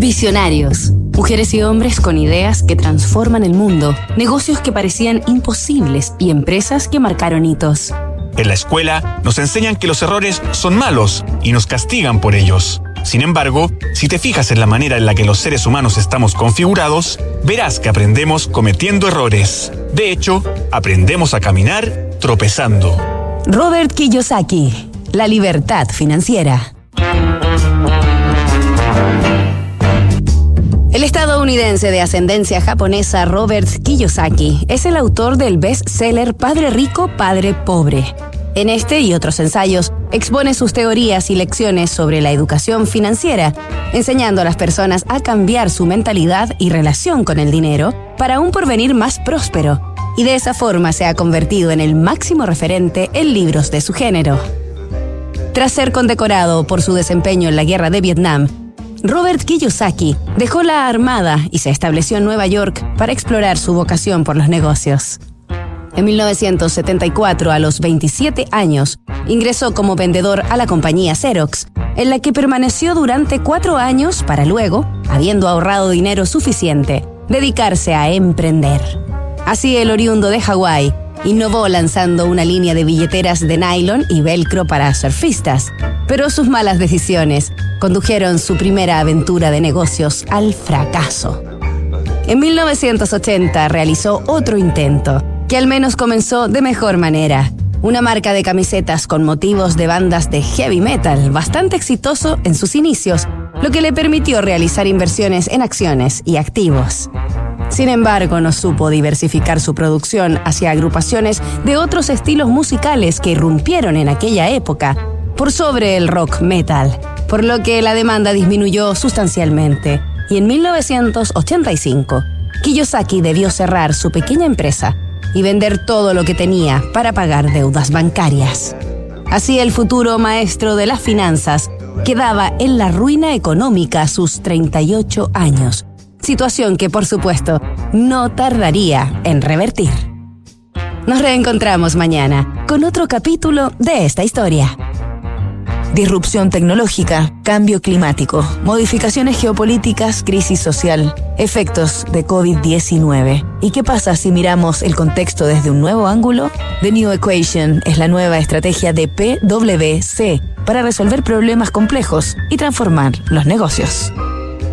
Visionarios. Mujeres y hombres con ideas que transforman el mundo, negocios que parecían imposibles y empresas que marcaron hitos. En la escuela nos enseñan que los errores son malos y nos castigan por ellos. Sin embargo, si te fijas en la manera en la que los seres humanos estamos configurados, verás que aprendemos cometiendo errores. De hecho, aprendemos a caminar tropezando. Robert Kiyosaki, La libertad financiera. El estadounidense de ascendencia japonesa Robert Kiyosaki es el autor del bestseller Padre Rico, Padre Pobre. En este y otros ensayos expone sus teorías y lecciones sobre la educación financiera, enseñando a las personas a cambiar su mentalidad y relación con el dinero para un porvenir más próspero, y de esa forma se ha convertido en el máximo referente en libros de su género. Tras ser condecorado por su desempeño en la guerra de Vietnam, Robert Kiyosaki dejó la Armada y se estableció en Nueva York para explorar su vocación por los negocios. En 1974, a los 27 años, ingresó como vendedor a la compañía Xerox, en la que permaneció durante cuatro años para luego, habiendo ahorrado dinero suficiente, dedicarse a emprender. Así el oriundo de Hawái innovó lanzando una línea de billeteras de nylon y velcro para surfistas, pero sus malas decisiones condujeron su primera aventura de negocios al fracaso. En 1980 realizó otro intento, que al menos comenzó de mejor manera. Una marca de camisetas con motivos de bandas de heavy metal bastante exitoso en sus inicios, lo que le permitió realizar inversiones en acciones y activos. Sin embargo, no supo diversificar su producción hacia agrupaciones de otros estilos musicales que irrumpieron en aquella época, por sobre el rock metal, por lo que la demanda disminuyó sustancialmente. Y en 1985, Kiyosaki debió cerrar su pequeña empresa y vender todo lo que tenía para pagar deudas bancarias. Así el futuro maestro de las finanzas quedaba en la ruina económica a sus 38 años, situación que por supuesto no tardaría en revertir. Nos reencontramos mañana con otro capítulo de esta historia. Disrupción tecnológica, cambio climático, modificaciones geopolíticas, crisis social, efectos de COVID-19. ¿Y qué pasa si miramos el contexto desde un nuevo ángulo? The New Equation es la nueva estrategia de PwC para resolver problemas complejos y transformar los negocios.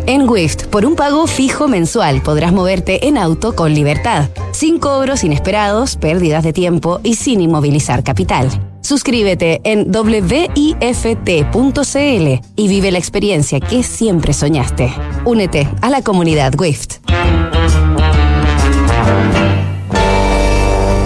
En Wift, por un pago fijo mensual, podrás moverte en auto con libertad, sin cobros inesperados, pérdidas de tiempo y sin inmovilizar capital. Suscríbete en wift.cl y vive la experiencia que siempre soñaste. Únete a la comunidad WIFT.